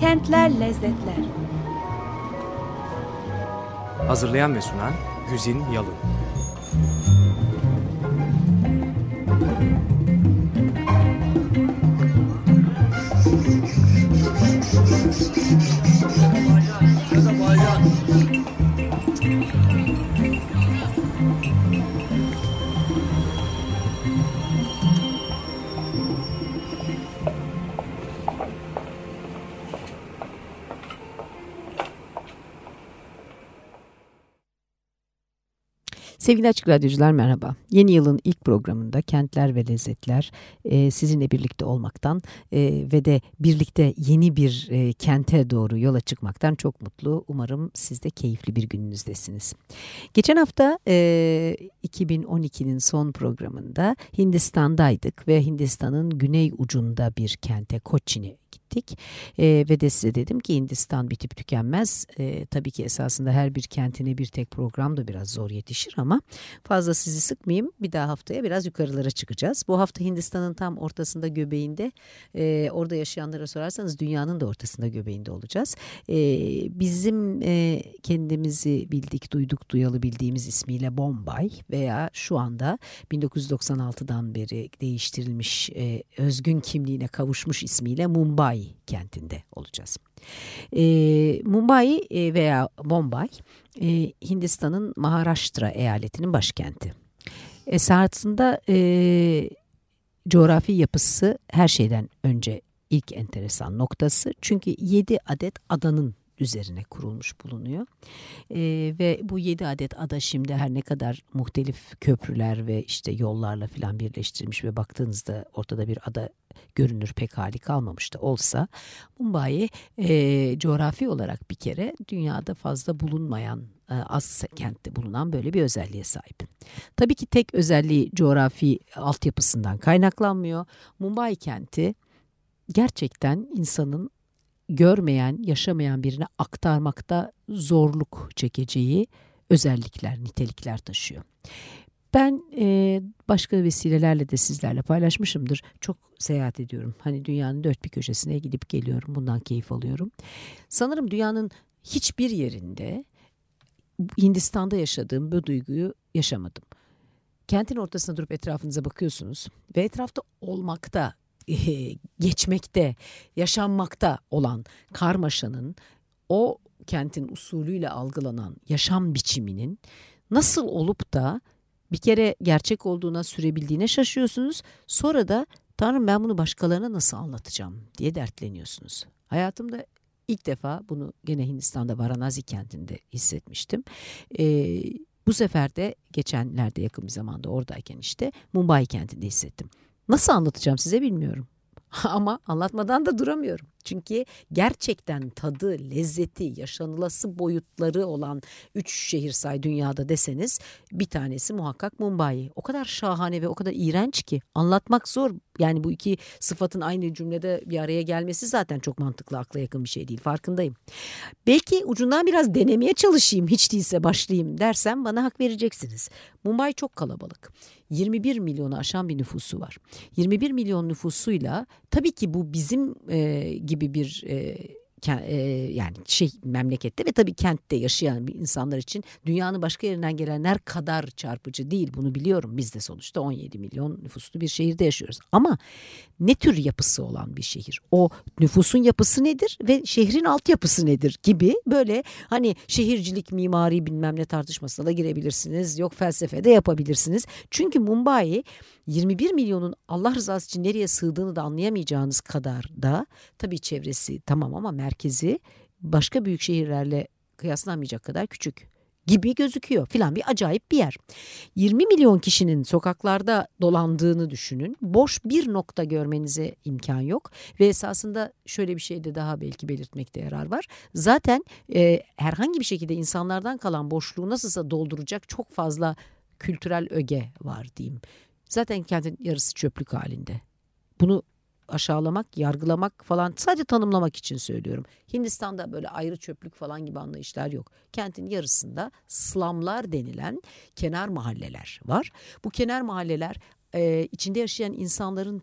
Kentler Lezzetler. Hazırlayan ve sunan Güzin Yalın Sevgili Açık Radyocular merhaba. Yeni yılın ilk programında Kentler ve Lezzetler e, sizinle birlikte olmaktan e, ve de birlikte yeni bir e, kente doğru yola çıkmaktan çok mutlu. Umarım siz de keyifli bir gününüzdesiniz. Geçen hafta e, 2012'nin son programında Hindistan'daydık ve Hindistan'ın güney ucunda bir kente Koçin'e gittik e, ve de size dedim ki Hindistan bitip tükenmez. E, tabii ki esasında her bir kentine bir tek program da biraz zor yetişir ama fazla sizi sıkmayayım. Bir daha haftaya biraz yukarılara çıkacağız. Bu hafta Hindistan'ın tam ortasında göbeğinde e, orada yaşayanlara sorarsanız dünyanın da ortasında göbeğinde olacağız. E, bizim e, kendimizi bildik, duyduk, duyalı bildiğimiz ismiyle Bombay veya şu anda 1996'dan beri değiştirilmiş e, özgün kimliğine kavuşmuş ismiyle Mumbai Mumbai kentinde olacağız. E, Mumbai veya Bombay e, Hindistan'ın Maharashtra eyaletinin başkenti. Esasında e, coğrafi yapısı her şeyden önce ilk enteresan noktası. Çünkü 7 adet adanın üzerine kurulmuş bulunuyor. E, ve bu yedi adet ada şimdi her ne kadar muhtelif köprüler ve işte yollarla falan birleştirilmiş ve baktığınızda ortada bir ada görünür pek hali kalmamış da olsa Mumbai e, coğrafi olarak bir kere dünyada fazla bulunmayan e, az kentte bulunan böyle bir özelliğe sahip. Tabii ki tek özelliği coğrafi altyapısından kaynaklanmıyor. Mumbai kenti gerçekten insanın görmeyen, yaşamayan birine aktarmakta zorluk çekeceği özellikler, nitelikler taşıyor. Ben e, başka vesilelerle de sizlerle paylaşmışımdır. Çok seyahat ediyorum. Hani dünyanın dört bir köşesine gidip geliyorum. Bundan keyif alıyorum. Sanırım dünyanın hiçbir yerinde Hindistan'da yaşadığım bu duyguyu yaşamadım. Kentin ortasına durup etrafınıza bakıyorsunuz ve etrafta olmakta, geçmekte, yaşanmakta olan karmaşanın o kentin usulüyle algılanan yaşam biçiminin nasıl olup da bir kere gerçek olduğuna sürebildiğine şaşıyorsunuz. Sonra da Tanrım ben bunu başkalarına nasıl anlatacağım diye dertleniyorsunuz. Hayatımda ilk defa bunu gene Hindistan'da Varanasi kentinde hissetmiştim. Ee, bu sefer de geçenlerde yakın bir zamanda oradayken işte Mumbai kentinde hissettim. Nasıl anlatacağım size bilmiyorum. Ama anlatmadan da duramıyorum. Çünkü gerçekten tadı, lezzeti, yaşanılası boyutları olan üç şehir say dünyada deseniz bir tanesi muhakkak Mumbai. O kadar şahane ve o kadar iğrenç ki anlatmak zor. Yani bu iki sıfatın aynı cümlede bir araya gelmesi zaten çok mantıklı, akla yakın bir şey değil. Farkındayım. Belki ucundan biraz denemeye çalışayım, hiç değilse başlayayım dersem bana hak vereceksiniz. Mumbai çok kalabalık. 21 milyonu aşan bir nüfusu var. 21 milyon nüfusuyla tabii ki bu bizim e, gibi bir e, e, yani şey memlekette ve tabii kentte yaşayan insanlar için dünyanın başka yerinden gelenler kadar çarpıcı değil. Bunu biliyorum. Biz de sonuçta 17 milyon nüfuslu bir şehirde yaşıyoruz. Ama ne tür yapısı olan bir şehir? O nüfusun yapısı nedir ve şehrin altyapısı nedir gibi böyle hani şehircilik, mimari bilmem ne tartışmasına da girebilirsiniz. Yok felsefede yapabilirsiniz. Çünkü Mumbai 21 milyonun Allah rızası için nereye sığdığını da anlayamayacağınız kadar da tabii çevresi tamam ama merkezi başka büyük şehirlerle kıyaslanamayacak kadar küçük gibi gözüküyor filan bir acayip bir yer. 20 milyon kişinin sokaklarda dolandığını düşünün. Boş bir nokta görmenize imkan yok ve esasında şöyle bir şey de daha belki belirtmekte yarar var. Zaten e, herhangi bir şekilde insanlardan kalan boşluğu nasılsa dolduracak çok fazla kültürel öge var diyeyim. Zaten kentin yarısı çöplük halinde. Bunu aşağılamak, yargılamak falan sadece tanımlamak için söylüyorum. Hindistan'da böyle ayrı çöplük falan gibi anlayışlar yok. Kentin yarısında slamlar denilen kenar mahalleler var. Bu kenar mahalleler e, içinde yaşayan insanların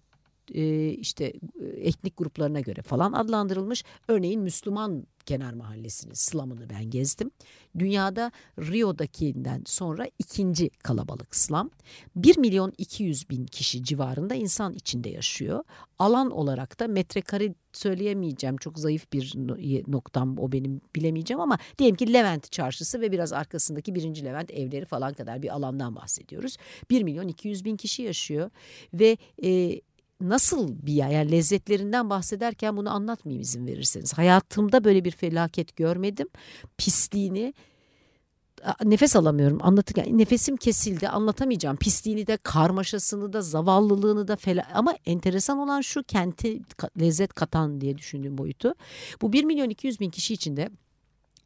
e, işte e, etnik gruplarına göre falan adlandırılmış. Örneğin Müslüman kenar mahallesini, slum'ını ben gezdim. Dünyada Rio'dakinden sonra ikinci kalabalık slum. 1 milyon 200 bin kişi civarında insan içinde yaşıyor. Alan olarak da metrekare söyleyemeyeceğim. Çok zayıf bir noktam o benim bilemeyeceğim ama diyelim ki Levent çarşısı ve biraz arkasındaki birinci Levent evleri falan kadar bir alandan bahsediyoruz. 1 milyon 200 bin kişi yaşıyor ve e, nasıl bir yer yani lezzetlerinden bahsederken bunu anlatmayayım izin verirseniz. Hayatımda böyle bir felaket görmedim. Pisliğini nefes alamıyorum anlatırken nefesim kesildi anlatamayacağım pisliğini de karmaşasını da zavallılığını da fela ama enteresan olan şu kenti lezzet katan diye düşündüğüm boyutu bu 1 milyon 200 bin kişi içinde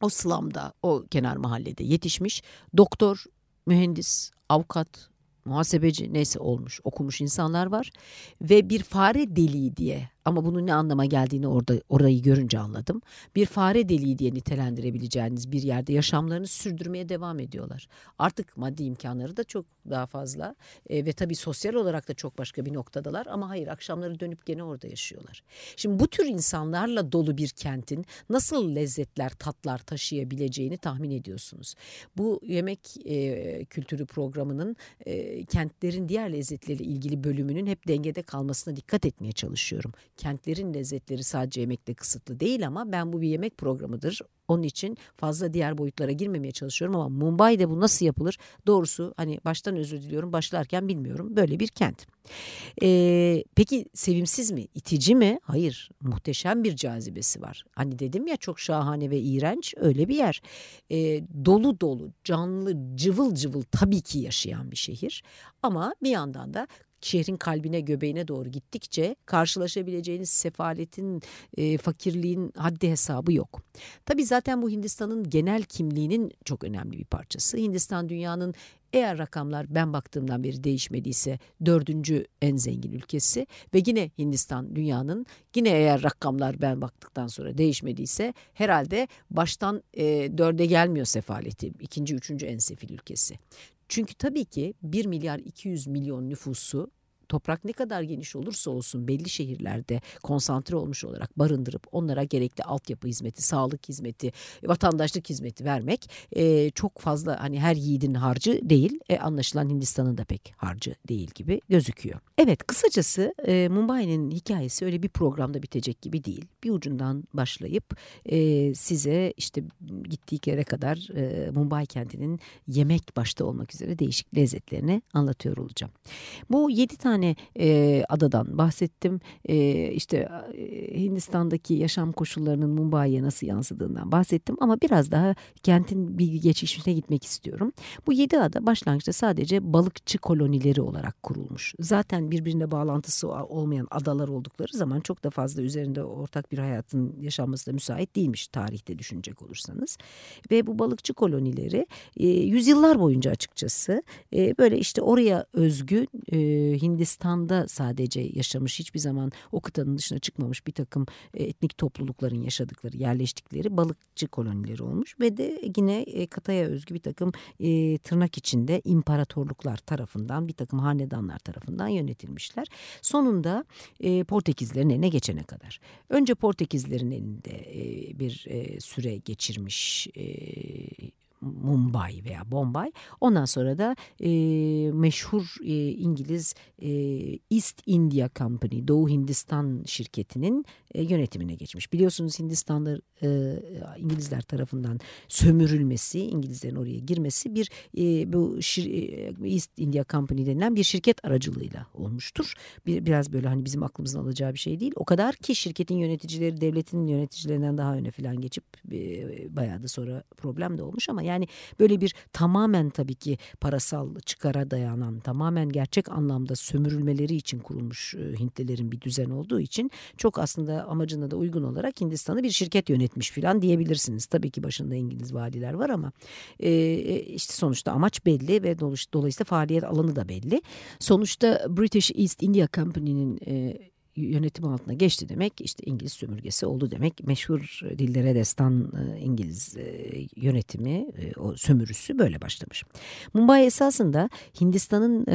o slumda o kenar mahallede yetişmiş doktor mühendis avukat muhasebeci neyse olmuş okumuş insanlar var ve bir fare deliği diye ama bunun ne anlama geldiğini orada orayı görünce anladım. Bir fare deliği diye nitelendirebileceğiniz bir yerde yaşamlarını sürdürmeye devam ediyorlar. Artık maddi imkanları da çok daha fazla e, ve tabii sosyal olarak da çok başka bir noktadalar ama hayır akşamları dönüp gene orada yaşıyorlar. Şimdi bu tür insanlarla dolu bir kentin nasıl lezzetler, tatlar taşıyabileceğini tahmin ediyorsunuz. Bu yemek e, kültürü programının e, kentlerin diğer lezzetleriyle ilgili bölümünün hep dengede kalmasına dikkat etmeye çalışıyorum kentlerin lezzetleri sadece yemekle kısıtlı değil ama ben bu bir yemek programıdır. Onun için fazla diğer boyutlara girmemeye çalışıyorum ama Mumbai'de bu nasıl yapılır? Doğrusu hani baştan özür diliyorum başlarken bilmiyorum. Böyle bir kent. Ee, peki sevimsiz mi? itici mi? Hayır. Muhteşem bir cazibesi var. Hani dedim ya çok şahane ve iğrenç öyle bir yer. Ee, dolu dolu, canlı, cıvıl cıvıl tabii ki yaşayan bir şehir. Ama bir yandan da şehrin kalbine göbeğine doğru gittikçe karşılaşabileceğiniz sefaletin, e, fakirliğin haddi hesabı yok. Tabii zaten bu Hindistan'ın genel kimliğinin çok önemli bir parçası. Hindistan dünyanın eğer rakamlar ben baktığımdan beri değişmediyse dördüncü en zengin ülkesi ve yine Hindistan dünyanın yine eğer rakamlar ben baktıktan sonra değişmediyse herhalde baştan e, dörde gelmiyor sefaleti ikinci üçüncü en sefil ülkesi. Çünkü tabii ki 1 milyar 200 milyon nüfusu toprak ne kadar geniş olursa olsun belli şehirlerde konsantre olmuş olarak barındırıp onlara gerekli altyapı hizmeti, sağlık hizmeti, vatandaşlık hizmeti vermek e, çok fazla hani her yiğidin harcı değil. E, anlaşılan Hindistan'ın da pek harcı değil gibi gözüküyor. Evet kısacası e, Mumbai'nin hikayesi öyle bir programda bitecek gibi değil. Bir ucundan başlayıp e, size işte gittiği yere kadar e, Mumbai kentinin yemek başta olmak üzere değişik lezzetlerini anlatıyor olacağım. Bu yedi tane tane e, adadan bahsettim. E, işte e, Hindistan'daki yaşam koşullarının Mumbai'ye nasıl yansıdığından bahsettim. Ama biraz daha kentin bir geçişine gitmek istiyorum. Bu yedi ada başlangıçta sadece balıkçı kolonileri olarak kurulmuş. Zaten birbirine bağlantısı olmayan adalar oldukları zaman çok da fazla üzerinde ortak bir hayatın yaşanması da müsait değilmiş tarihte düşünecek olursanız. Ve bu balıkçı kolonileri e, yüzyıllar boyunca açıkçası e, böyle işte oraya özgü e, Hindistan Hindistan'da sadece yaşamış hiçbir zaman o kıtanın dışına çıkmamış bir takım e, etnik toplulukların yaşadıkları yerleştikleri balıkçı kolonileri olmuş ve de yine e, kıtaya özgü bir takım e, tırnak içinde imparatorluklar tarafından bir takım hanedanlar tarafından yönetilmişler. Sonunda e, Portekizlerin eline geçene kadar. Önce Portekizlerin elinde e, bir e, süre geçirmiş e, Mumbai veya Bombay. Ondan sonra da e, meşhur e, İngiliz e, East India Company, Doğu Hindistan şirketinin e, yönetimine geçmiş. Biliyorsunuz Hindistan'da e, İngilizler tarafından sömürülmesi, İngilizlerin oraya girmesi bir e, bu şir, East India Company denilen bir şirket aracılığıyla olmuştur. Bir, biraz böyle hani bizim aklımızın alacağı bir şey değil. O kadar ki şirketin yöneticileri devletin yöneticilerinden daha öne falan geçip e, bayağı da sonra problem de olmuş ama yani böyle bir tamamen tabii ki parasal çıkara dayanan tamamen gerçek anlamda sömürülmeleri için kurulmuş e, Hintlilerin bir düzen olduğu için çok aslında amacına da uygun olarak Hindistan'ı bir şirket yönetmiş falan diyebilirsiniz. Tabii ki başında İngiliz valiler var ama e, e işte sonuçta amaç belli ve dolayısıyla faaliyet alanı da belli. Sonuçta British East India Company'nin e, yönetim altına geçti demek işte İngiliz sömürgesi oldu demek. Meşhur dillere destan e, İngiliz e, yönetimi o sömürüsü böyle başlamış. Mumbai esasında Hindistan'ın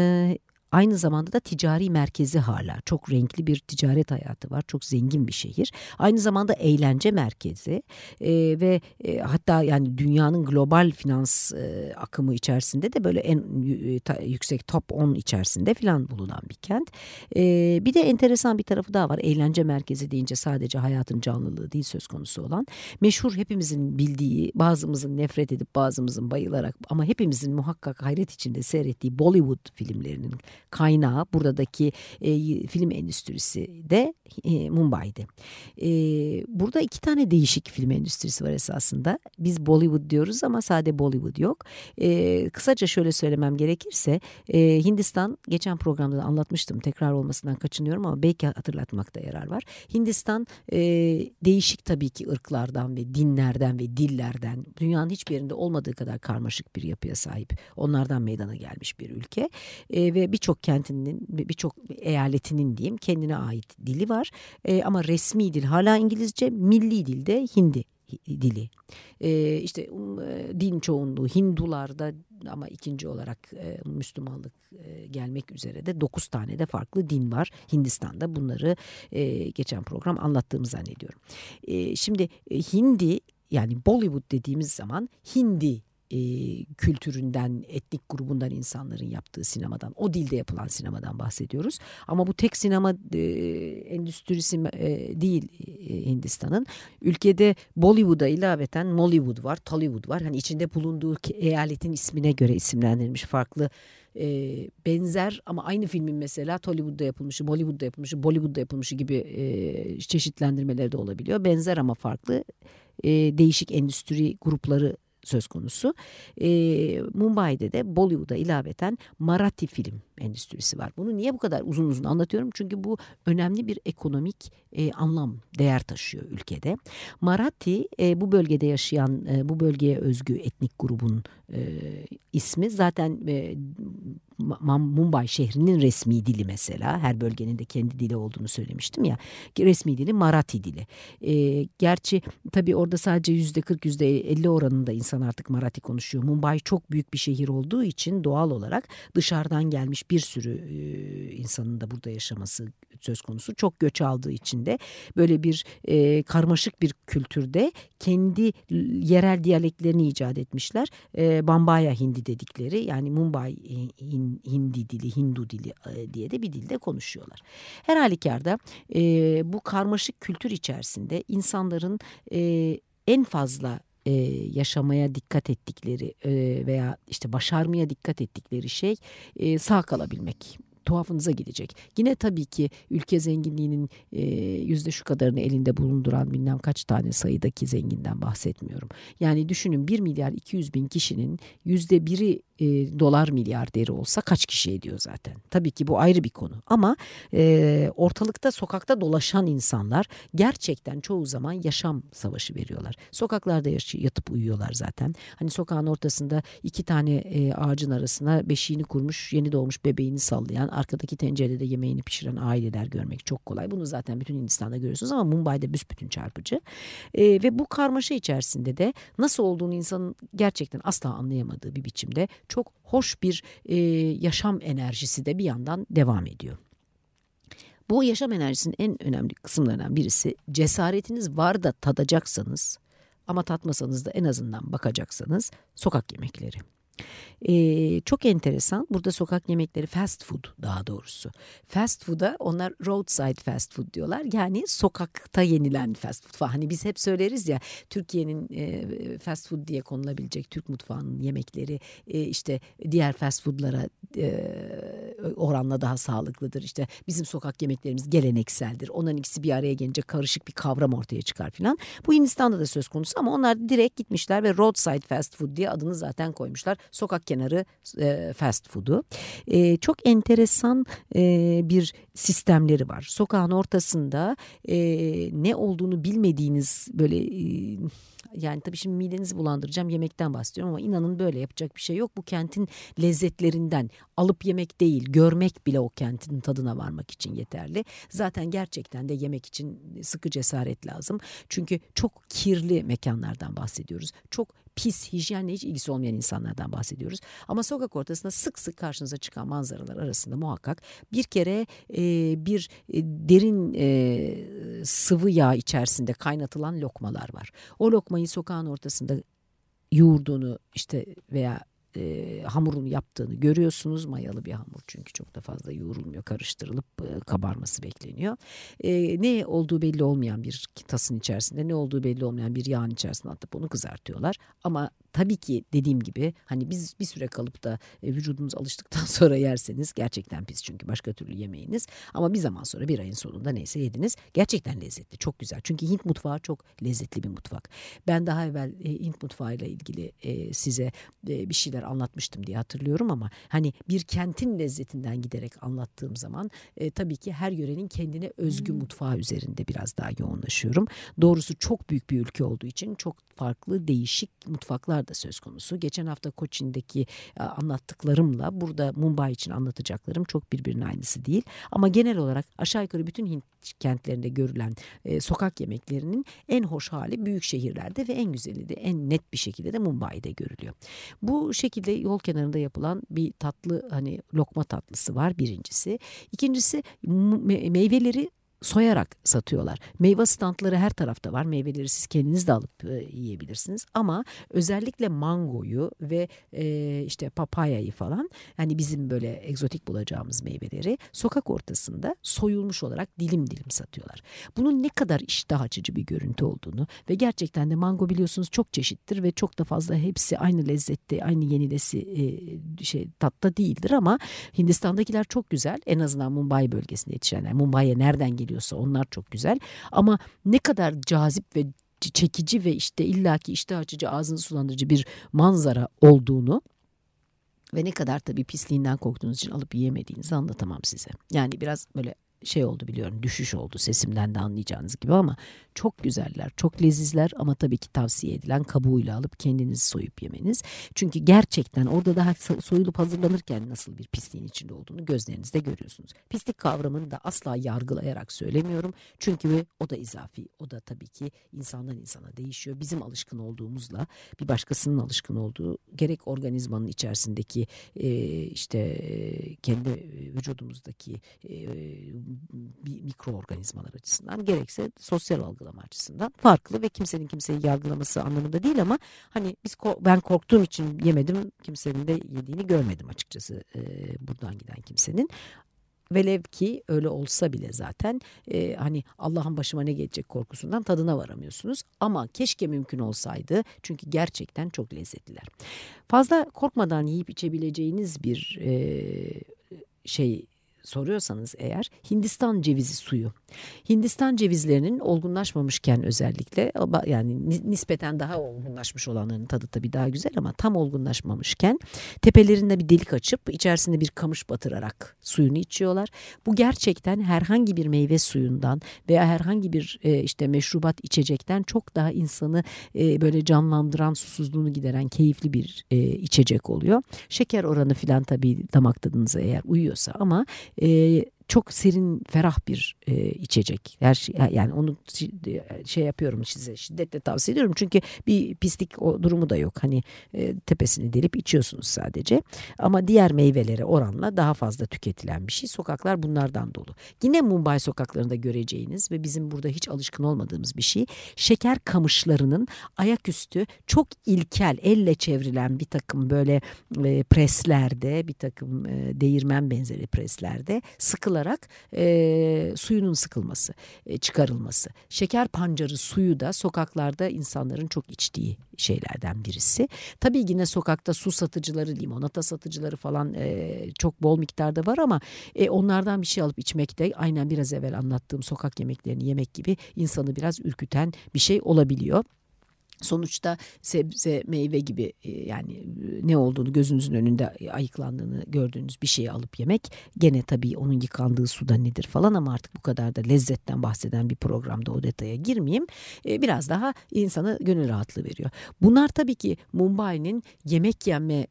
aynı zamanda da ticari merkezi hala. Çok renkli bir ticaret hayatı var. Çok zengin bir şehir. Aynı zamanda eğlence merkezi e, ve e, hatta yani dünyanın global finans e, akımı içerisinde de böyle en e, yüksek top 10 içerisinde falan bulunan bir kent. E, bir de enteresan bir tarafı daha var. Eğlence merkezi deyince sadece hayatın canlılığı değil söz konusu olan. Meşhur hepimizin bildiği, bazımızın nefret edip bazımızın bayılarak ama hepimizin muhakkak hayret içinde seyrettiği Bollywood filmlerinin kaynağı buradaki e, film endüstrisi de e, Mumbai'de. E, burada iki tane değişik film endüstrisi var esasında. Biz Bollywood diyoruz ama sade Bollywood yok. E, kısaca şöyle söylemem gerekirse e, Hindistan geçen programda da anlatmıştım tekrar olmasından kaçınıyorum ama belki hatırlatmakta yarar var. Hindistan e, değişik tabii ki ırklardan ve dinlerden ve dillerden dünyanın hiçbir yerinde olmadığı kadar karmaşık bir yapıya sahip. Onlardan meydana gelmiş bir ülke e, ve birçok kentinin birçok eyaletinin diyeyim kendine ait dili var. E, ama resmi dil hala İngilizce, milli dilde Hindi dili. E, işte um, e, din çoğunluğu Hindularda ama ikinci olarak e, Müslümanlık e, gelmek üzere de dokuz tane de farklı din var Hindistan'da. Bunları e, geçen program anlattığımı zannediyorum. E, şimdi e, Hindi yani Bollywood dediğimiz zaman Hindi e, kültüründen, etnik grubundan insanların yaptığı sinemadan, o dilde yapılan sinemadan bahsediyoruz. Ama bu tek sinema e, endüstrisi e, değil e, Hindistan'ın. Ülkede Bollywood'a ilaveten Mollywood var, Tollywood var. Hani içinde bulunduğu eyaletin ismine göre isimlendirilmiş farklı e, benzer ama aynı filmin mesela Tollywood'da yapılmışı, Bollywood'da yapılmışı, Bollywood'da yapılmışı gibi e, çeşitlendirmeleri de olabiliyor. Benzer ama farklı e, değişik endüstri grupları söz konusu. E, Mumbai'de de Bollywood'a ilaveten Marathi film endüstrisi var. Bunu niye bu kadar uzun uzun anlatıyorum? Çünkü bu önemli bir ekonomik e, anlam, değer taşıyor ülkede. Marathi e, bu bölgede yaşayan, e, bu bölgeye özgü etnik grubun e, ismi. Zaten e, Mumbai şehrinin resmi dili mesela. Her bölgenin de kendi dili olduğunu söylemiştim ya. Resmi dili Marathi dili. E, gerçi tabii orada sadece yüzde 40 yüzde 50 oranında insan artık Marathi konuşuyor. Mumbai çok büyük bir şehir olduğu için doğal olarak dışarıdan gelmiş bir sürü e, insanın da burada yaşaması söz konusu. Çok göç aldığı için de böyle bir e, karmaşık bir kültürde kendi yerel diyaleklerini icat etmişler. E, Bambaya Hindi dedikleri yani Mumbai Hindi dili, Hindu dili e, diye de bir dilde konuşuyorlar. Her halükarda e, bu karmaşık kültür içerisinde insanların e, en fazla e, yaşamaya dikkat ettikleri e, veya işte başarmaya dikkat ettikleri şey e, sağ kalabilmek tuhafınıza gidecek. Yine tabii ki ülke zenginliğinin e, yüzde şu kadarını elinde bulunduran bilmem kaç tane sayıdaki zenginden bahsetmiyorum. Yani düşünün 1 milyar 200 bin kişinin yüzde biri e, dolar milyarderi olsa kaç kişi ediyor zaten. Tabii ki bu ayrı bir konu ama e, ortalıkta sokakta dolaşan insanlar gerçekten çoğu zaman yaşam savaşı veriyorlar. Sokaklarda yatıp uyuyorlar zaten. Hani sokağın ortasında iki tane e, ağacın arasına beşiğini kurmuş yeni doğmuş bebeğini sallayan arkadaki tencerede yemeğini pişiren aileler görmek çok kolay. Bunu zaten bütün Hindistan'da görüyorsunuz ama Mumbai'de büsbütün çarpıcı. E, ve bu karmaşa içerisinde de nasıl olduğunu insanın gerçekten asla anlayamadığı bir biçimde çok hoş bir e, yaşam enerjisi de bir yandan devam ediyor. Bu yaşam enerjisinin en önemli kısımlarından birisi cesaretiniz var da tadacaksanız ama tatmasanız da en azından bakacaksanız sokak yemekleri. Ee, çok enteresan. Burada sokak yemekleri fast food daha doğrusu. Fast food'a onlar roadside fast food diyorlar. Yani sokakta yenilen fast food. Hani biz hep söyleriz ya Türkiye'nin e, fast food diye konulabilecek Türk mutfağının yemekleri e, işte diğer fast food'lara e, oranla daha sağlıklıdır. İşte bizim sokak yemeklerimiz gelenekseldir. Onların ikisi bir araya gelince karışık bir kavram ortaya çıkar filan. Bu Hindistan'da da söz konusu ama onlar direkt gitmişler ve roadside fast food diye adını zaten koymuşlar. Sokak kenarı e, fast food'u. E, çok enteresan e, bir sistemleri var. Sokağın ortasında e, ne olduğunu bilmediğiniz böyle e, yani tabii şimdi midenizi bulandıracağım yemekten bahsediyorum ama inanın böyle yapacak bir şey yok. Bu kentin lezzetlerinden alıp yemek değil görmek bile o kentin tadına varmak için yeterli. Zaten gerçekten de yemek için sıkı cesaret lazım. Çünkü çok kirli mekanlardan bahsediyoruz. Çok pis, hijyenle hiç ilgisi olmayan insanlardan bahsediyoruz. Ama sokak ortasında sık sık karşınıza çıkan manzaralar arasında muhakkak bir kere e, bir derin e, sıvı yağ içerisinde kaynatılan lokmalar var. O lokmayı sokağın ortasında yoğurduğunu işte veya e, hamurunu yaptığını görüyorsunuz. Mayalı bir hamur çünkü çok da fazla yoğrulmuyor, karıştırılıp e, kabarması bekleniyor. E, ne olduğu belli olmayan bir tasın içerisinde, ne olduğu belli olmayan bir yağın içerisinde atıp onu kızartıyorlar. Ama tabii ki dediğim gibi hani biz bir süre kalıp da e, vücudunuz alıştıktan sonra yerseniz gerçekten pis çünkü başka türlü yemeğiniz. Ama bir zaman sonra bir ayın sonunda neyse yediniz. Gerçekten lezzetli, çok güzel. Çünkü Hint mutfağı çok lezzetli bir mutfak. Ben daha evvel e, Hint mutfağıyla ilgili e, size e, bir şeyler anlatmıştım diye hatırlıyorum ama hani bir kentin lezzetinden giderek anlattığım zaman e, tabii ki her yörenin kendine özgü hmm. mutfağı üzerinde biraz daha yoğunlaşıyorum. Doğrusu çok büyük bir ülke olduğu için çok farklı değişik mutfaklar da söz konusu. Geçen hafta Koçin'deki e, anlattıklarımla burada Mumbai için anlatacaklarım çok birbirinin aynısı değil. Ama genel olarak aşağı yukarı bütün Hint kentlerinde görülen e, sokak yemeklerinin en hoş hali büyük şehirlerde ve en güzeli de en net bir şekilde de Mumbai'de görülüyor. Bu şekilde yol kenarında yapılan bir tatlı hani lokma tatlısı var birincisi. İkincisi meyveleri soyarak satıyorlar. Meyve standları her tarafta var. Meyveleri siz kendiniz de alıp e, yiyebilirsiniz. Ama özellikle mangoyu ve e, işte papayayı falan hani bizim böyle egzotik bulacağımız meyveleri sokak ortasında soyulmuş olarak dilim dilim satıyorlar. Bunun ne kadar iştah açıcı bir görüntü olduğunu ve gerçekten de mango biliyorsunuz çok çeşittir ve çok da fazla hepsi aynı lezzette, aynı yenilesi e, şey tatta değildir ama Hindistan'dakiler çok güzel. En azından Mumbai bölgesinde yetişenler. Mumbai'ye nereden geliyor ediyorsa onlar çok güzel. Ama ne kadar cazip ve çekici ve işte illaki iştah açıcı ağzını sulandırıcı bir manzara olduğunu ve ne kadar tabii pisliğinden korktuğunuz için alıp yiyemediğinizi anlatamam size. Yani biraz böyle şey oldu biliyorum düşüş oldu sesimden de anlayacağınız gibi ama çok güzeller, çok lezizler ama tabii ki tavsiye edilen kabuğuyla alıp kendiniz soyup yemeniz. Çünkü gerçekten orada daha soyulup hazırlanırken nasıl bir pisliğin içinde olduğunu gözlerinizde görüyorsunuz. Pislik kavramını da asla yargılayarak söylemiyorum. Çünkü o da izafi, o da tabii ki insandan insana değişiyor. Bizim alışkın olduğumuzla bir başkasının alışkın olduğu gerek organizmanın içerisindeki işte kendi vücudumuzdaki mikroorganizmalar açısından gerekse sosyal algı yargılama açısından farklı ve kimsenin kimseyi yargılaması anlamında değil ama hani biz ben korktuğum için yemedim kimsenin de yediğini görmedim açıkçası e, buradan giden kimsenin. Velev ki öyle olsa bile zaten e, hani Allah'ın başıma ne gelecek korkusundan tadına varamıyorsunuz. Ama keşke mümkün olsaydı çünkü gerçekten çok lezzetliler. Fazla korkmadan yiyip içebileceğiniz bir e, şey soruyorsanız eğer Hindistan cevizi suyu. Hindistan cevizlerinin olgunlaşmamışken özellikle yani nispeten daha olgunlaşmış olanların tadı tabii daha güzel ama tam olgunlaşmamışken tepelerinde bir delik açıp içerisinde bir kamış batırarak suyunu içiyorlar. Bu gerçekten herhangi bir meyve suyundan veya herhangi bir e, işte meşrubat içecekten çok daha insanı e, böyle canlandıran susuzluğunu gideren keyifli bir e, içecek oluyor. Şeker oranı filan tabii damak tadınıza eğer uyuyorsa ama 诶。Çok serin, ferah bir e, içecek. Her şey yani onu şey yapıyorum size şiddetle tavsiye ediyorum. Çünkü bir pislik o durumu da yok. Hani e, tepesini delip içiyorsunuz sadece. Ama diğer meyvelere oranla daha fazla tüketilen bir şey. Sokaklar bunlardan dolu. Yine Mumbai sokaklarında göreceğiniz ve bizim burada hiç alışkın olmadığımız bir şey. Şeker kamışlarının ayaküstü çok ilkel, elle çevrilen bir takım böyle e, preslerde, bir takım e, değirmen benzeri preslerde sıkı sıkılarak e, suyunun sıkılması, e, çıkarılması. Şeker pancarı suyu da sokaklarda insanların çok içtiği şeylerden birisi. Tabii yine sokakta su satıcıları, limonata satıcıları falan e, çok bol miktarda var ama e, onlardan bir şey alıp içmek de aynen biraz evvel anlattığım sokak yemeklerini yemek gibi insanı biraz ürküten bir şey olabiliyor. Sonuçta sebze, meyve gibi e, yani e, ne olduğunu gözünüzün önünde ayıklandığını gördüğünüz bir şeyi alıp yemek gene tabii onun yıkandığı suda nedir falan ama artık bu kadar da lezzetten bahseden bir programda o detaya girmeyeyim. E, biraz daha insana gönül rahatlığı veriyor. Bunlar tabii ki Mumbai'nin yemek yenme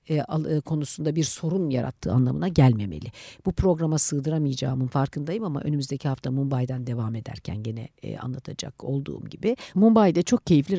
konusunda bir sorun yarattığı anlamına gelmemeli. Bu programa sığdıramayacağımın farkındayım ama önümüzdeki hafta Mumbai'den devam ederken gene anlatacak olduğum gibi Mumbai'de çok keyifli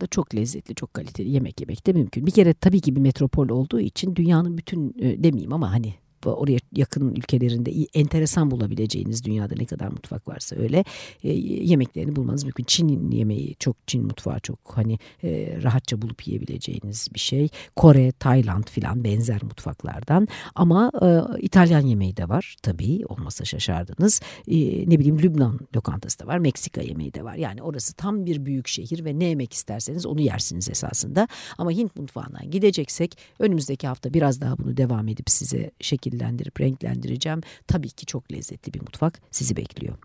restoranlarda çok lezzetli, çok kaliteli yemek yemek de mümkün. Bir kere tabii ki bir metropol olduğu için dünyanın bütün e, demeyeyim ama hani oraya yakın ülkelerinde enteresan bulabileceğiniz dünyada ne kadar mutfak varsa öyle e, yemeklerini bulmanız mümkün. Çin yemeği çok Çin mutfağı çok hani e, rahatça bulup yiyebileceğiniz bir şey. Kore, Tayland filan benzer mutfaklardan ama e, İtalyan yemeği de var tabii olmasa şaşardınız. E, ne bileyim Lübnan lokantası da var, Meksika yemeği de var. Yani orası tam bir büyük şehir ve ne yemek isterseniz onu yersiniz esasında. Ama Hint mutfağından gideceksek önümüzdeki hafta biraz daha bunu devam edip size şekil şekillendirip renklendireceğim. Tabii ki çok lezzetli bir mutfak sizi bekliyor.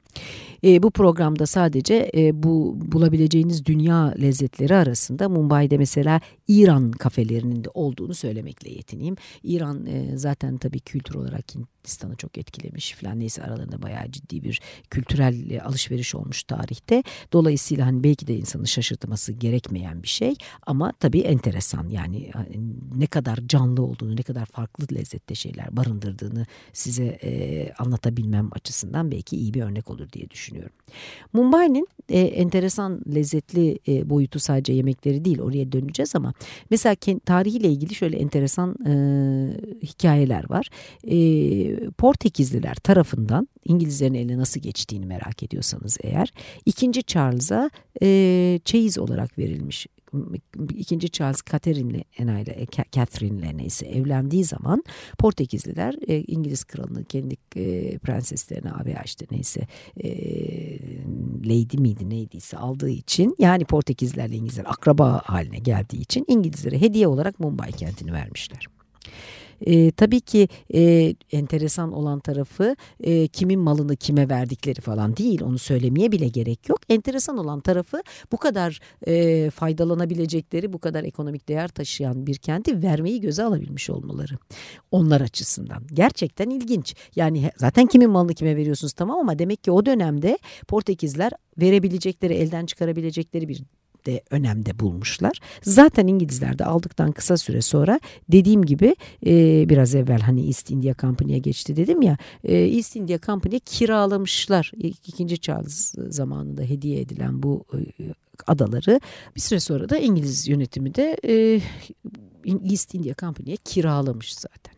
E, bu programda sadece e, bu bulabileceğiniz dünya lezzetleri arasında Mumbai'de mesela İran kafelerinin de olduğunu söylemekle yetineyim. İran e, zaten tabii kültür olarak Hindistan'ı çok etkilemiş falan neyse aralarında bayağı ciddi bir kültürel e, alışveriş olmuş tarihte. Dolayısıyla hani belki de insanı şaşırtması gerekmeyen bir şey ama tabii enteresan yani hani ne kadar canlı olduğunu ne kadar farklı lezzette şeyler barındırdığını size e, anlatabilmem açısından belki iyi bir örnek olur diye düşünüyorum. Mumbai'nin e, enteresan lezzetli e, boyutu sadece yemekleri değil oraya döneceğiz ama mesela tarihiyle ilgili şöyle enteresan e, hikayeler var. E, Portekizliler tarafından İngilizlerin eline nasıl geçtiğini merak ediyorsanız eğer ikinci Charles'a e, çeyiz olarak verilmiş ikinci Charles Catherine'le ile Catherine'le neyse evlendiği zaman Portekizliler e, İngiliz kralını kendi e, prenseslerine abi işte neyse e, lady miydi neydiyse aldığı için yani Portekizlerle İngilizler akraba haline geldiği için İngilizlere hediye olarak Mumbai kentini vermişler. E, tabii ki e, enteresan olan tarafı e, kimin malını kime verdikleri falan değil onu söylemeye bile gerek yok. Enteresan olan tarafı bu kadar e, faydalanabilecekleri bu kadar ekonomik değer taşıyan bir kenti vermeyi göze alabilmiş olmaları onlar açısından. Gerçekten ilginç yani zaten kimin malını kime veriyorsunuz tamam ama demek ki o dönemde Portekizler verebilecekleri elden çıkarabilecekleri bir de önemde bulmuşlar. Zaten İngilizler de aldıktan kısa süre sonra dediğim gibi e, biraz evvel hani East India Company'ye geçti dedim ya e, East India Company'ye kiralamışlar. İkinci Charles zamanında hediye edilen bu e, adaları bir süre sonra da İngiliz yönetimi de e, East India Company'ye kiralamış zaten.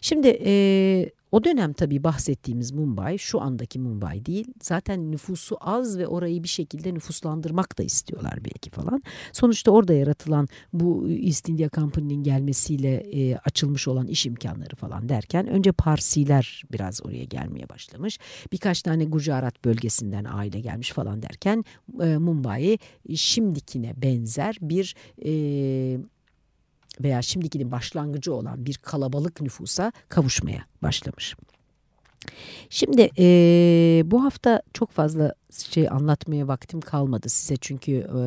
Şimdi e, o dönem tabii bahsettiğimiz Mumbai şu andaki Mumbai değil. Zaten nüfusu az ve orayı bir şekilde nüfuslandırmak da istiyorlar belki falan. Sonuçta orada yaratılan bu East India Company'nin gelmesiyle e, açılmış olan iş imkanları falan derken önce Parsiler biraz oraya gelmeye başlamış. Birkaç tane Gujarat bölgesinden aile gelmiş falan derken e, Mumbai şimdikine benzer bir e, veya şimdikinin başlangıcı olan bir kalabalık nüfusa kavuşmaya başlamış. Şimdi e, bu hafta çok fazla şey anlatmaya vaktim kalmadı size çünkü e,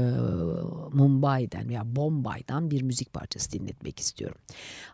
Mumbai'den veya Bombay'dan bir müzik parçası dinletmek istiyorum.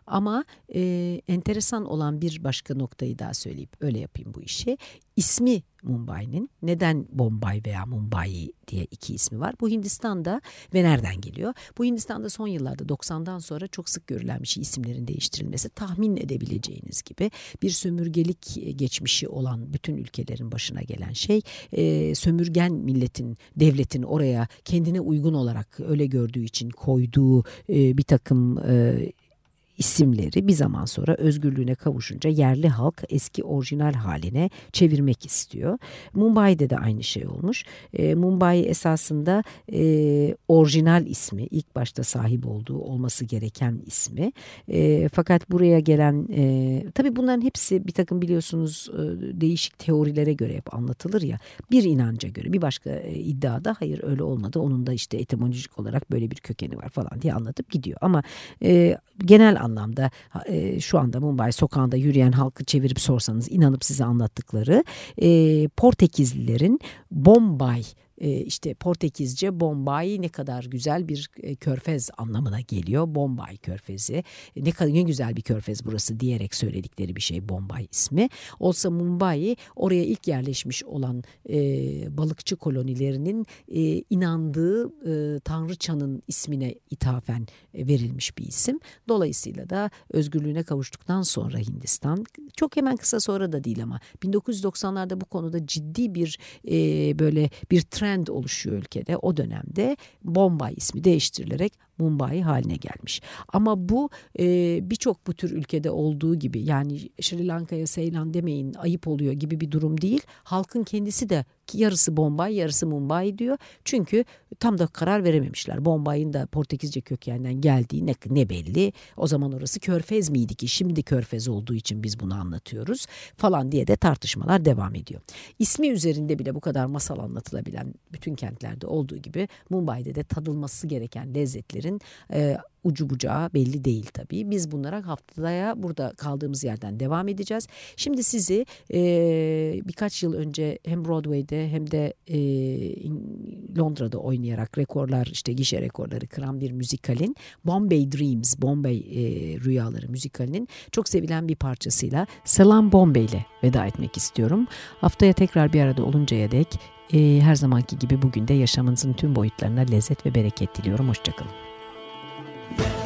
Ama e, enteresan olan bir başka noktayı daha söyleyip öyle yapayım bu işi. İsmi Mumbai'nin neden Bombay veya Mumbai diye iki ismi var. Bu Hindistan'da ve nereden geliyor? Bu Hindistan'da son yıllarda 90'dan sonra çok sık görülen bir şey isimlerin değiştirilmesi. Tahmin edebileceğiniz gibi bir sömürgelik geçmişi olan bütün ülkelerin başına gelen şey e, sömürgen milletin, devletin oraya kendine uygun olarak öyle gördüğü için koyduğu e, bir takım e, isimleri bir zaman sonra özgürlüğüne kavuşunca yerli halk eski orijinal haline çevirmek istiyor. Mumbai'de de aynı şey olmuş. E, Mumbai esasında e, orijinal ismi ilk başta sahip olduğu olması gereken ismi. E, fakat buraya gelen e, tabii bunların hepsi bir takım biliyorsunuz e, değişik teorilere göre hep anlatılır ya. Bir inanca göre bir başka e, iddiada hayır öyle olmadı. Onun da işte etimolojik olarak böyle bir kökeni var falan diye anlatıp gidiyor. Ama e, genel anlamda e, şu anda Mumbai sokağında yürüyen halkı çevirip sorsanız inanıp size anlattıkları e, Portekizlilerin Bombay işte Portekizce Bombay ne kadar güzel bir e, körfez anlamına geliyor. Bombay körfezi ne kadar ne güzel bir körfez burası diyerek söyledikleri bir şey Bombay ismi. Olsa Mumbai oraya ilk yerleşmiş olan e, balıkçı kolonilerinin e, inandığı e, Tanrıçanın ismine ithafen e, verilmiş bir isim. Dolayısıyla da özgürlüğüne kavuştuktan sonra Hindistan çok hemen kısa sonra da değil ama 1990'larda bu konuda ciddi bir e, böyle bir trend oluşuyor ülkede. O dönemde Bombay ismi değiştirilerek Mumbai haline gelmiş. Ama bu e, birçok bu tür ülkede olduğu gibi yani Sri Lanka'ya Seylan demeyin ayıp oluyor gibi bir durum değil. Halkın kendisi de yarısı Bombay yarısı Mumbai diyor. Çünkü tam da karar verememişler. Bombay'ın da Portekizce kökeninden geldiği ne, ne belli. O zaman orası körfez miydi ki şimdi körfez olduğu için biz bunu anlatıyoruz falan diye de tartışmalar devam ediyor. İsmi üzerinde bile bu kadar masal anlatılabilen bütün kentlerde olduğu gibi Mumbai'de de tadılması gereken lezzetlerin e, ucu bucağı belli değil tabii. Biz bunlara haftaya burada kaldığımız yerden devam edeceğiz. Şimdi sizi e, birkaç yıl önce hem Broadway'de hem de e, Londra'da oynayarak rekorlar işte gişe rekorları kıran bir müzikalin Bombay Dreams, Bombay e, Rüyaları müzikalinin çok sevilen bir parçasıyla Selam Bombay ile veda etmek istiyorum. Haftaya tekrar bir arada oluncaya dek e, her zamanki gibi bugün de yaşamınızın tüm boyutlarına lezzet ve bereket diliyorum. Hoşçakalın. Yeah.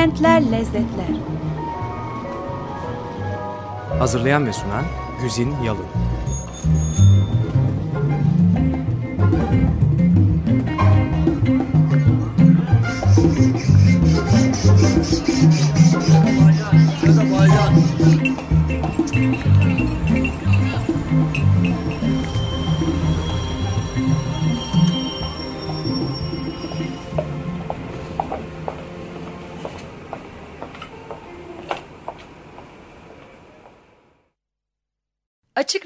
Kentler Lezzetler Hazırlayan ve sunan Güzin Yalın.